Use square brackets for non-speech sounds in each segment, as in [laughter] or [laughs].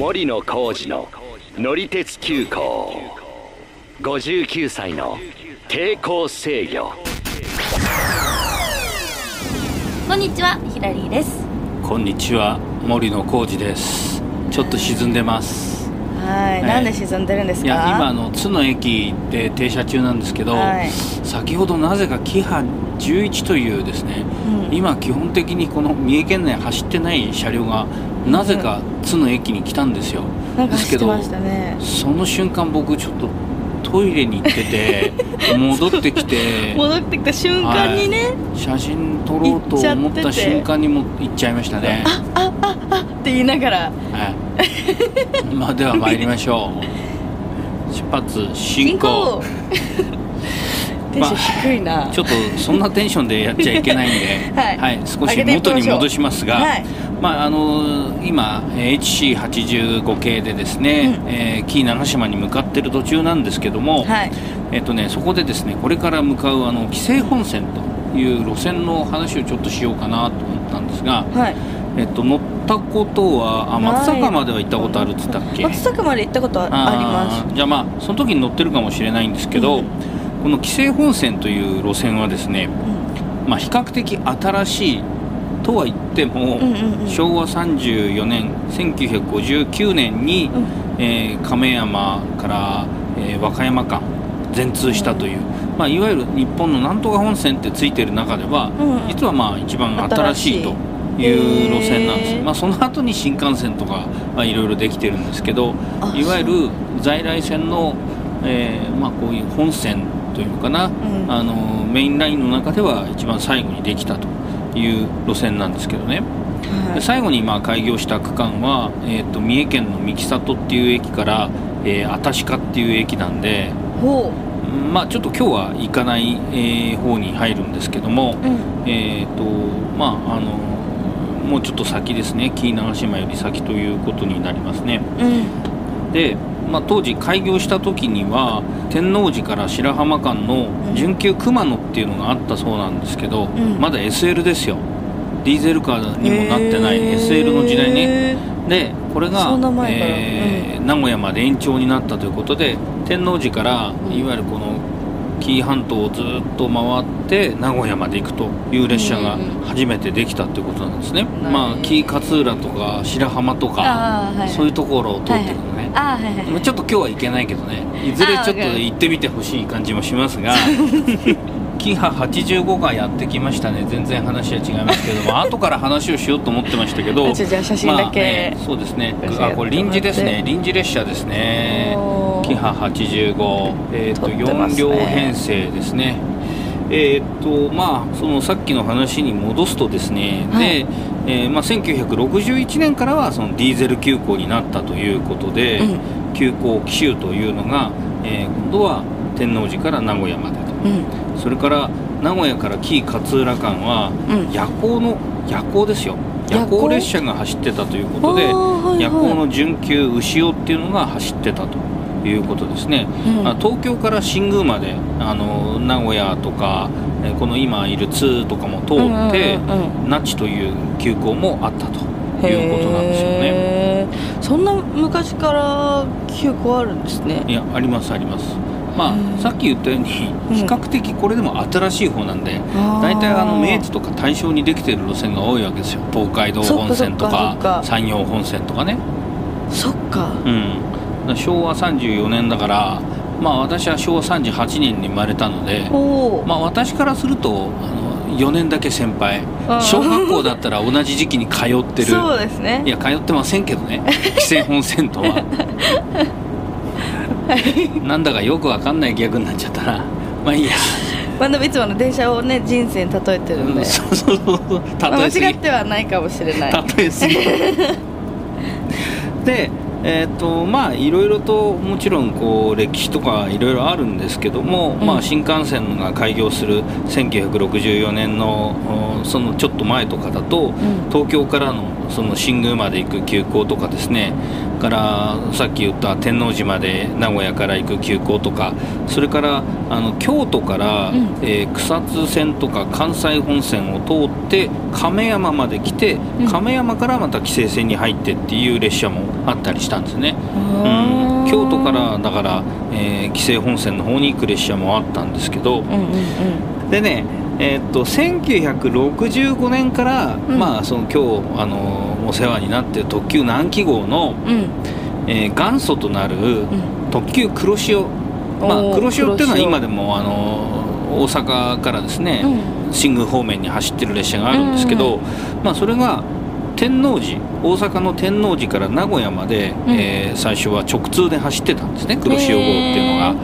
森野浩二の乗り鉄急行。59歳の抵抗制御。こんにちはヒラリーです。こんにちは森野浩二です。ちょっと沈んでます。はい、いなんで沈んでるんですか？いや今あの津の駅で停車中なんですけど、はい。先ほどなぜかキハ11というですね、うん。今基本的にこの三重県内走ってない車両がなぜか津の駅に来たんですよ、なんかですけどねその瞬間僕ちょっとトイレに行ってて [laughs] 戻ってきて戻ってきた瞬間にね、写真撮ろうと思った瞬間にも行っちゃいましたねって言いながらはい。まあでは参りましょう。出発進行。テンション低いな、ちょっとそんなテンションでやっちゃいけないんで、はい少し上げていきまし元に戻しますが、はいまああの今えー HC85 系でですね、うん。えー紀伊長島に向かってる途中なんですけども、はい。えっとねそこでですねこれから向かうあの紀勢本線という路線の話をちょっとしようかなと思ったんですが、はい。えっと乗ったことはあ松坂までは行ったことあるっつったっけ？松坂まで行ったことはあります。ーじゃあまあその時に乗ってるかもしれないんですけど、うん。この紀勢本線という路線はですね、うまあ、比較的新しいとは言っても、んうんうんうん。昭和34年1959年に、うん。えー亀山から、えー和歌山間全通したという、まあ、いわゆる日本のなんとか本線ってついてる中では、うん実はまあ一番新しいという路線なんです、まあ、その後に新幹線とかまあいろいろできてるんですけどあいわゆる在来線の、えーまあ、こういう本線というのかな、ん。あのメインラインの中では一番最後にできたという路線なんですけどね、はい。で最後にまあ開業した区間は、えー、と三重県の三木里っていう駅から、えー、新鹿っていう駅なんで、まあ、ちょっと今日は行かない、えー方に入るんですけども、う、うん、えーとまあ、あのもうちょっと先ですね。紀伊長島より先ということになりますね。うん。で、まあ、当時開業した時には天王寺から白浜間の準急熊野っていうのがあったそうなんですけど、ん。まだ SL ですよ。ディーゼルカーにもなってない。SL の時代ねでこれがえー名古屋まで延長になったということで天王寺からいわゆるこの紀伊半島をずっと回って名古屋まで行くという列車が初めてできたということなんですね、うんまあ紀伊勝浦とか白浜とかはいそういうところを通ってるのね、はいはい。まあちょっと今日は行けないけどね。いずれちょっと行ってみてほしい感じもしますが [laughs] キハ85がやってきましたね。全然話は違いますけども。[laughs] 後から話をしようと思ってましたけど。じゃあ写真だけまあねそうですね。あこれ臨時ですね。臨時列車ですね。キハ85えっ、と撮ってますね。4両編成ですね。えっ、とまあそのさっきの話に戻すとですね、はい。で、えーまあ、1961年からはそのディーゼル急行になったということで、うん。急行奇襲というのが、えー今度は天王寺から名古屋までと。うんそれから名古屋から紀伊勝浦間は、うん。夜行の夜行ですよ。夜夜行行列車が走ってたということで、夜行の準急牛尾っていうのが走ってたということですね、うん。あ東京から新宮まであの名古屋とかえーこの今いる津とかも通って、那智という急行もあったということなんですよね。そんな昔から休校あるんですね。いやありますありますまうん。あさっき言ったようにうん比較的これでも新しい方なんで、大体あの明治とか大正にできてる路線が多いわけですよ。東海道本線とか山陽本線とかね。そっか。うん。昭和34年だからまあ私は昭和38年に生まれたのでまあ私からするとあの4年だけ先輩。うん。小学校だったら同じ時期に通ってる。[laughs] そうですね。いや通ってませんけどね。紀勢本線とは [laughs] なんだかよくわかんないギャグになっちゃったな。[laughs] まあいいや。まあでもいつもの電車をね人生に例えてるんで、そうそうそうそう。まあ例えすぎ。間違ってはないかもしれない。[laughs] 例えすぎ。[laughs] でえーっとまあいろいろともちろんこう歴史とかいろいろあるんですけども、うん。まあ、新幹線が開業する1964年のおそのちょっと前とかだと、ん。東京からのその新宮まで行く急行とかですねからさっき言った天王寺まで名古屋から行く急行とかそれからあの京都から、うん。えー草津線とか関西本線を通って亀山まで来て、うん。亀山からまた紀勢線に入ってっていう列車もあったりしたんですね。あうん、ー京都からだから、えー本線の方に行く列車もあったんですけど、うんうんうん。でね、えーっと1965年から、うん。まあ、その今日あのお世話になっている特急南紀号の、うん。えー元祖となるうん。特急黒潮、まあ、黒潮っていうのは今でもあの大阪からですね、うん。新宮方面に走ってる列車があるんですけど、まあ、それが天王寺大阪の天王寺から名古屋まで、うん。えー最初は直通で走ってたんですね黒潮号っていうのが、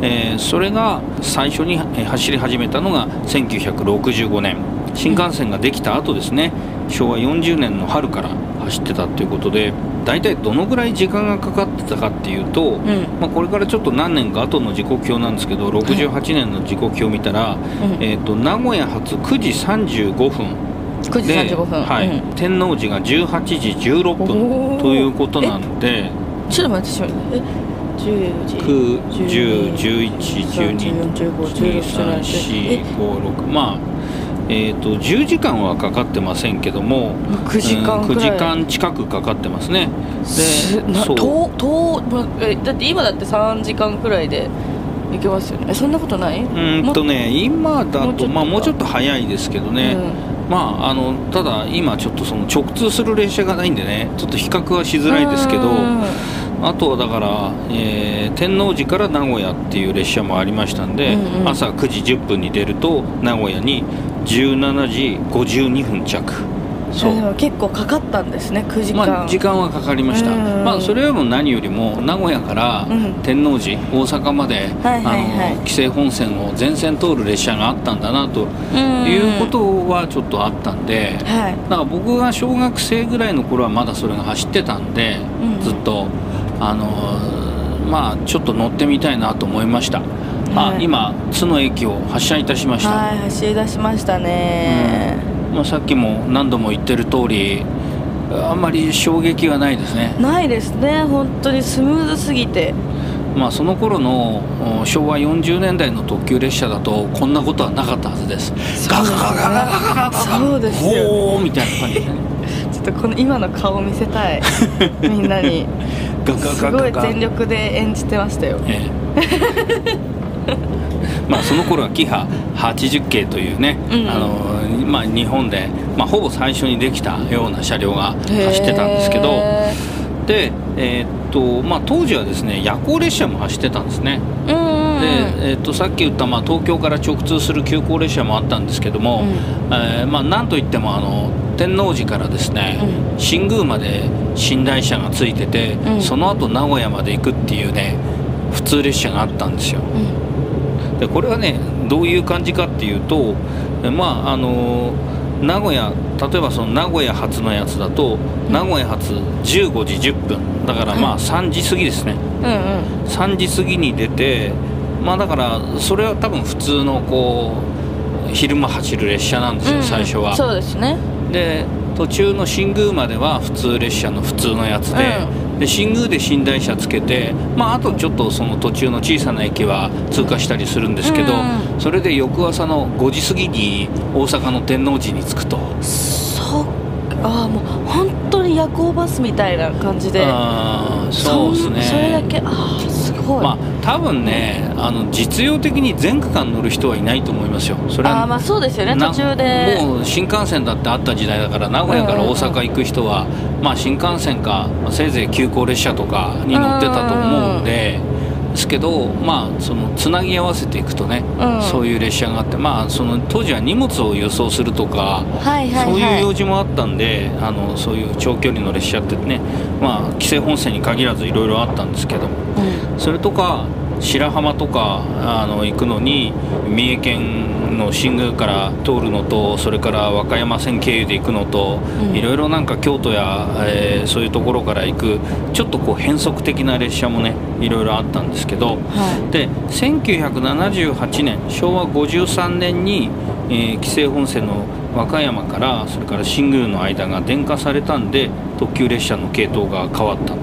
えーそれが最初にえー走り始めたのが1965年。新幹線ができた後ですね。昭和40年の春から走ってたということで大体どのぐらい時間がかかってたかっていうと、うん。まあ、これからちょっと何年か後の時刻表なんですけど68年の時刻表を見たら、うん。えー、と名古屋発9時35分9時で35分。はい。うん。天王寺が18時16お分ー。ということなんで。ちょっと待ってえ10時9 10 12 11 12 15 16 17 2345まあえー、と10時間はかかってませんけども9時間うん9くらい時間近くかかってますねすなそう遠遠まえだって今だって3時間くらいで行けますよねえそんなことないうーんとね今だととまあもうちょっと早いですけどね、まああのただ今ちょっとその直通する列車がないんでねちょっと比較はしづらいですけどうんあとはだから、えー天王寺から名古屋っていう列車もありましたんで、うんうん。朝9時10分に出ると名古屋に17時52分着そう。も結構かかったんですね9時間、まあ、時間はかかりました、うんまあ、それよりも何よりも名古屋からうん。天王寺、大阪まで、はいはいはい。あの紀勢本線を全線通る列車があったんだなとうんいうことはちょっとあったんで、はい。だから僕が小学生ぐらいの頃はまだそれが走ってたんで、うんずっとあのーまあちょっと乗ってみたいなと思いました、あはい。今津の駅を発車いたしました、はい走り出しましたね、まあ、さっきも何度も言ってる通りあんまり衝撃はないですね。ないですね。本当にスムーズすぎて。まあその頃のお昭和40年代の特急列車だとこんなことはなかったはずです。ガガガガガガガガガそうですよねおーみたいな感じでねちょっとこの今の顔見せたいみんなにガガすガガガごい全力で演じてましたよええまあその頃はキハ80系というね、うんあのまあ、日本で、まあ、ほぼ最初にできたような車両が走ってたんですけどへで、えーっとまあ、当時はですね夜行列車も走ってたんですね。で、えーっとさっき言った、まあ、東京から直通する急行列車もあったんですけども、えーまあ、なんといってもあの天王寺からですね、う新宮まで寝台車がついてて、うん。その後名古屋まで行くっていうね普通列車があったんですよ。うん。でこれはねどういう感じかっていうとえまああの名古屋例えばその名古屋発のやつだと、名古屋発15時10分。だからまあ3時過ぎですね、うんうん。3時過ぎに出てまあだからそれは多分普通のこう昼間走る列車なんですよ、うん最初は。そうですね。で途中の新宮までは普通列車の普通のやつで,、で新宮で寝台車つけて、まあ、あとちょっとその途中の小さな駅は通過したりするんですけど、うん。それで翌朝の5時過ぎに大阪の天王寺に着くと。そっか。ああもう本当に夜行バスみたいな感じで。あーそうですね。それだけ？ああすごい、まあ多分ねあの実用的に全区間乗る人はいないと思いますよ。それはああまあそうですよね。な途中で。もう新幹線だってあった時代だから名古屋から大阪行く人は、まあ、新幹線か、まあせいぜい急行列車とかに乗ってたと思うんで、ですけど、まあ、そのつなぎ合わせていくとね、うん。そういう列車があって、まあ、その当時は荷物を輸送するとか、はいはいはい。そういう用事もあったんであのそういう長距離の列車ってね、まあ、紀勢本線に限らずいろいろあったんですけどうんそれとか白浜とかあの行くのに三重県の新宮から通るのとそれから和歌山線経由で行くのと、うん。いろいろなんか京都や、えーそういうところから行くちょっとこう変則的な列車もねいろいろあったんですけど、はで1978年昭和53年に、えー紀勢本線の和歌山からそれから新宮の間が電化されたんで特急列車の系統が変わった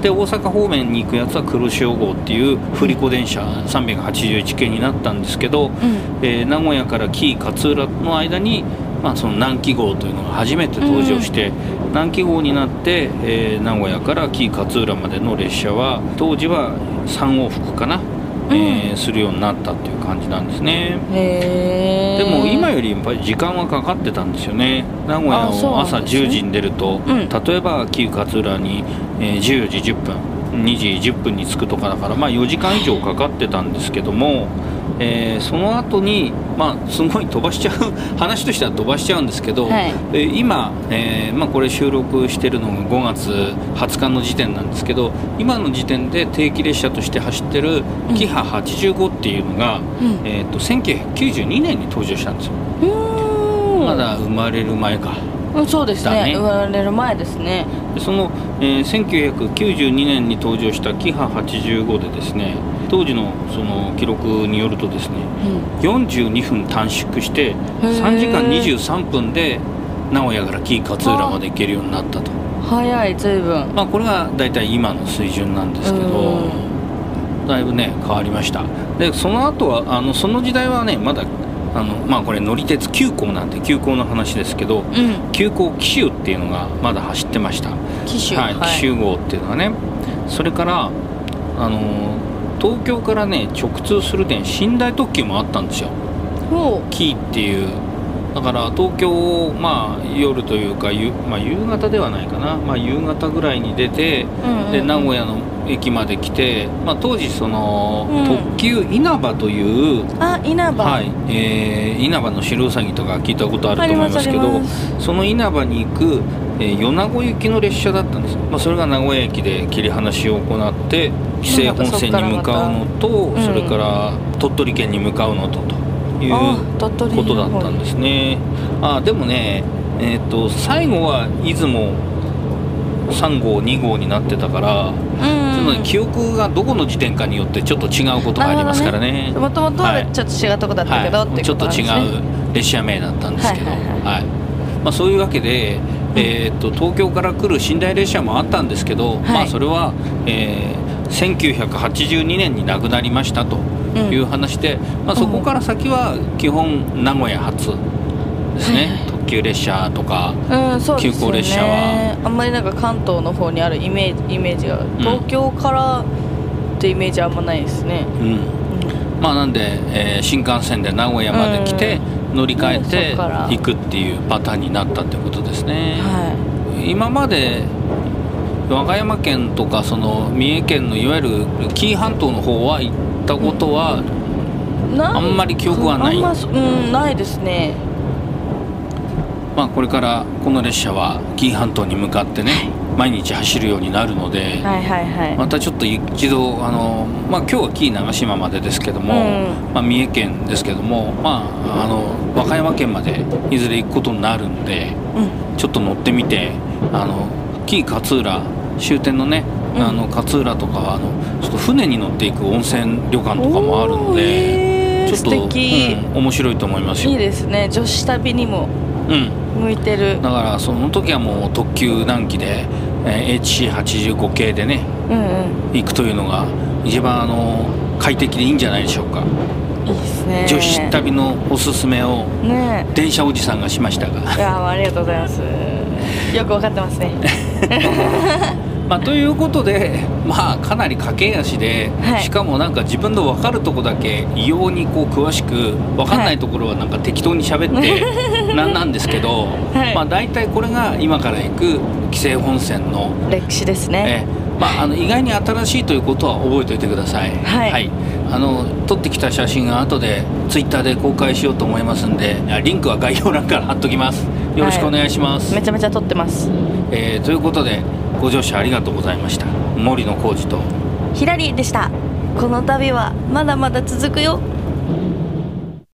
で大阪方面に行くやつは黒潮号っていう振り子電車381系になったんですけど、うん。えー名古屋から紀伊勝浦の間に、まあ、その南紀号というのが初めて登場して、南紀号になって、えー名古屋から紀伊勝浦までの列車は当時は3往復かな、えーするようになったっていう感じなんですね。でも今よりやっぱり時間はかかってたんですよね。名古屋を朝なんですね。10時に出ると、うん。例えば紀伊勝浦に、えー14時10分2時10分に着くとかだから、まあ、4時間以上かかってたんですけども、えーその後にまあすごい飛ばしちゃう話としては飛ばしちゃうんですけど、はい。えー今、えーまあ、これ収録してるのが5月20日の時点なんですけど今の時点で定期列車として走ってるキハ85っていうのが、うん。えー、と1992年に登場したんですよ。まだ生まれる前かうんそうですだね。ね生まれる前ですね。でその、えー1992年に登場したキハ85でですね当時のその記録によるとですねうん。42分短縮してー。3時間23分で名古屋から紀伊勝浦まで行けるようになったと。早い随分。まあこれが大体今の水準なんですけどだいぶね変わりました。でその後はあのその時代はねまだあのまあこれ乗り鉄急行なんで急行の話ですけどうん。急行紀州っていうのがまだ走ってました。機種はい、紀州号っていうのはね。それからあの東京からね直通するね寝台特急もあったんですよ。ほキーっていう。だから東京をまあ夜というかゆ、まあ、夕方ではないかな、まあ、夕方ぐらいに出てう、うんうん。で名古屋の駅まで来て、まあ、当時その、うん。特急稲葉という、あ稲葉。はいえー稲葉の白うさぎとか聞いたことあると思いますけどその稲葉に行く、えー米子行きの列車だったんです、まあ、それが名古屋駅で切り離しを行って紀勢本線に向かうのとそっから。またそれから鳥取県に向かうのとということだったんですね。あでもねえっ、と最後は出雲3号2号になってたから、うんその記憶がどこの時点かによってちょっと違うことがありますからね。もともとははい。ちょっと違うとこだったけど、はい。っていうちょっととなんですね。う列車名だったんですけど、はいはいはい。はい。まあ、そういうわけで、えー、と東京から来る寝台列車もあったんですけど、まあ、それは、えー1982年に亡くなりましたという話で、まあ、そこから先は基本名古屋発ですね、はいはい特急列車とか、うん、そうですよね。急行列車は。あんまりなんか関東の方にあるイメージイメージが東京からってイメージあんまないですね、うん。まあ、なんで、えー新幹線で名古屋まで来て、乗り換えうんて行くっていうパターンになったってことですね。は今まで和歌山県とかその三重県のいわゆる紀伊半島の方は行ったことは、あんまり記憶はない。あんまそうんないですねまあ、これからこの列車は紀伊半島に向かってね毎日走るようになるので、はいはいはい、またちょっと一度あの、まあ、今日は紀伊長島までですけども、うん。まあ、三重県ですけども、まあ、あの和歌山県までいずれ行くことになるんでうん。ちょっと乗ってみてあの紀伊勝浦終点のね、うん。あの勝浦とかはあのちょっと船に乗っていく温泉旅館とかもあるので、えーちょっと、うん面白いと思いますよ。いいですね。女子旅にも。うん向いてる。だからその時はもう特急南紀で、えー HC85 系でねうん行くというのが一番あの快適でいいんじゃないでしょうか、うんいいですね。女子旅のおすすめをね。電車おじさんがしましたが。いやありがとうございます。よくわかってますね。[laughs] まあということでまあかなり駆け足で、はい。しかもなんか自分の分かるとこだけ異様にこう詳しく分かんないところはなんか適当に喋って [laughs] なんなんですけど、はい。まあ大体これが今から行く紀勢本線の歴史ですね。えまあ、あの意外に新しいということは覚えておいてください、はい。あの撮ってきた写真が後でツイッターで公開しようと思いますんであリンクは概要欄から貼っときます。よろしくお願いします、めちゃめちゃ撮ってます。えーということでご乗車ありがとうございました。森野浩二と。ひらりでした。この旅はまだまだ続くよ